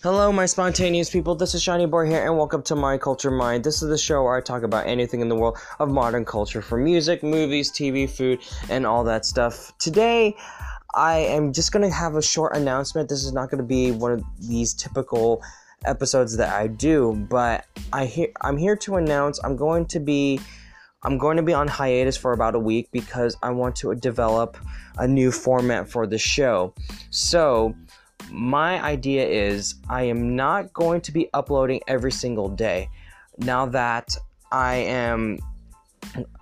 Hello, my spontaneous people. This is Seanie Boi here, and welcome to My Culture Mind. This is the show where I talk about anything in the world of modern culture for music, movies, TV, food, and all that stuff. Today, I am just going to have a short announcement. This is not going to be one of these typical episodes that I do, but I he- I'm here to announce I'm going to be I'm going to be on hiatus for about a week because I want to develop a new format for the show. So, my idea is I am not going to be uploading every single day. Now that I am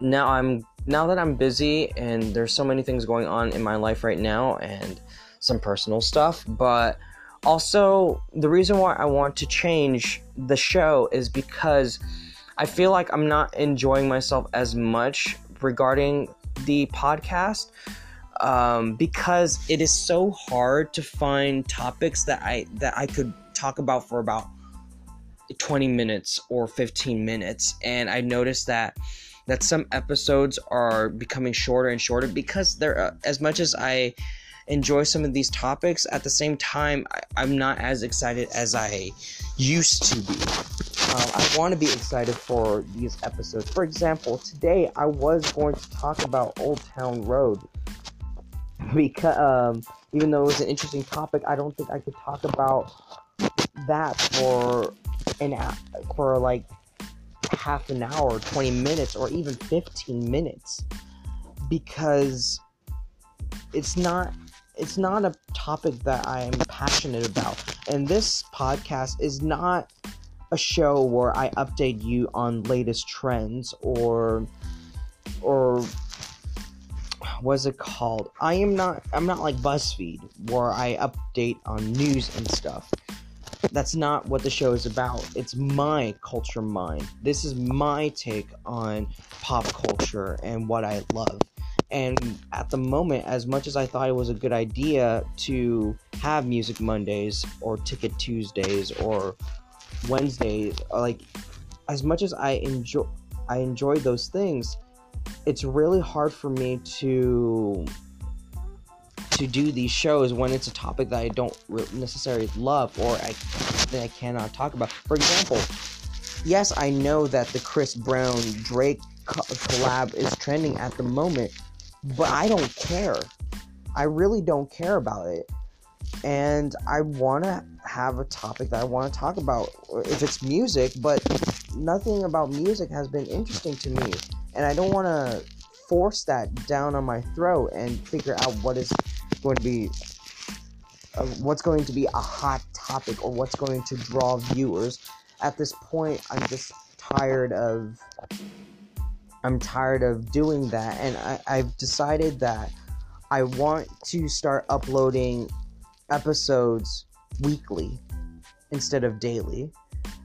now I'm now that I'm busy and there's so many things going on in my life right now and some personal stuff, but also the reason why I want to change the show is because I feel like I'm not enjoying myself as much regarding the podcast um, because it is so hard to find topics that I that I could talk about for about 20 minutes or 15 minutes and I noticed that that some episodes are becoming shorter and shorter because they're uh, as much as I enjoy some of these topics at the same time I, am not as excited as I used to be. Uh, I want to be excited for these episodes. For example, today I was going to talk about Old Town Road because um, even though it was an interesting topic, I don't think I could talk about that for an for like half an hour, 20 minutes, or even 15 minutes because it's not it's not a topic that I am passionate about. And this podcast is not a show where I update you on latest trends or or what's it called? I am not I'm not like BuzzFeed where I update on news and stuff. That's not what the show is about. It's my culture mind. This is my take on pop culture and what I love. And at the moment, as much as I thought it was a good idea to have Music Mondays or Ticket Tuesdays or Wednesdays, like as much as I enjoy I enjoy those things, it's really hard for me to to do these shows when it's a topic that I don't necessarily love or I that I cannot talk about. For example, yes, I know that the Chris Brown Drake collab is trending at the moment, but I don't care. I really don't care about it. And I want to have a topic that I want to talk about if it's music, but nothing about music has been interesting to me and I don't want to force that down on my throat and figure out what is going to be uh, what's going to be a hot topic or what's going to draw viewers. At this point, I'm just tired of I'm tired of doing that, and I, I've decided that I want to start uploading episodes weekly instead of daily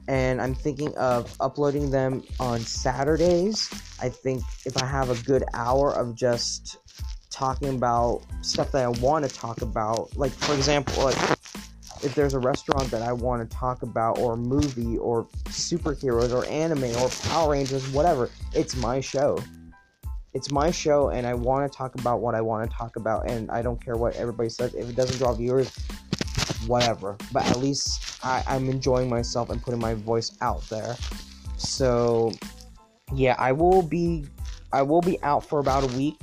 and I'm thinking of uploading them on Saturdays. I think if I have a good hour of just talking about stuff that I want to talk about, like for example, like if there's a restaurant that I want to talk about, or a movie, or superheroes, or anime, or Power Rangers, whatever, it's my show. It's my show, and I want to talk about what I want to talk about, and I don't care what everybody says. If it doesn't draw viewers, whatever. But at least I, I'm enjoying myself and putting my voice out there. So yeah, I will be I will be out for about a week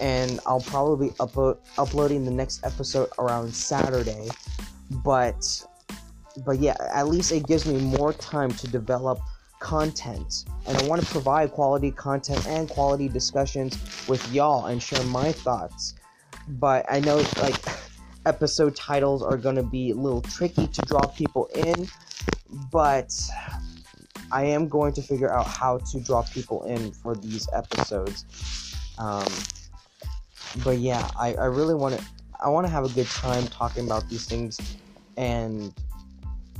and I'll probably be upload, uploading the next episode around Saturday. But but yeah, at least it gives me more time to develop content and I want to provide quality content and quality discussions with y'all and share my thoughts. But I know like episode titles are going to be a little tricky to draw people in, but I am going to figure out how to draw people in for these episodes. Um, but yeah, I, I really want to I want to have a good time talking about these things, and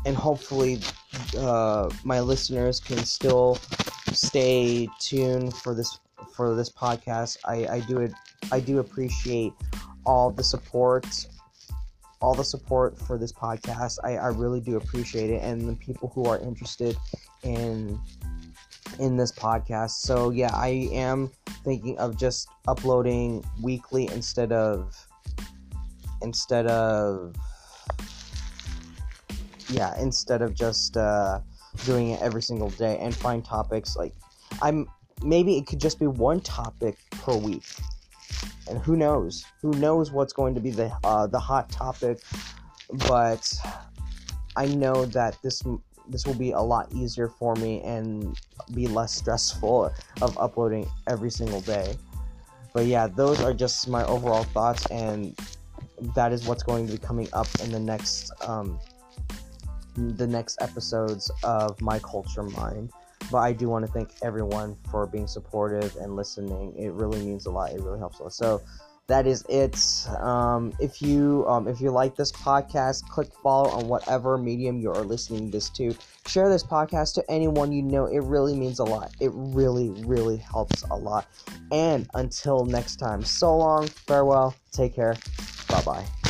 and hopefully uh, my listeners can still stay tuned for this for this podcast. I I do it I do appreciate all the support all the support for this podcast. I, I really do appreciate it, and the people who are interested in in this podcast. So yeah, I am thinking of just uploading weekly instead of instead of yeah, instead of just uh, doing it every single day and find topics like I'm maybe it could just be one topic per week. And who knows? Who knows what's going to be the uh, the hot topic? But I know that this this will be a lot easier for me and be less stressful of uploading every single day. But yeah, those are just my overall thoughts, and that is what's going to be coming up in the next um, the next episodes of my culture mind. But I do want to thank everyone for being supportive and listening. It really means a lot. It really helps us. So that is it. Um, if you um, if you like this podcast, click follow on whatever medium you are listening this to. Share this podcast to anyone you know. It really means a lot. It really, really helps a lot. And until next time, so long, farewell, take care, bye bye.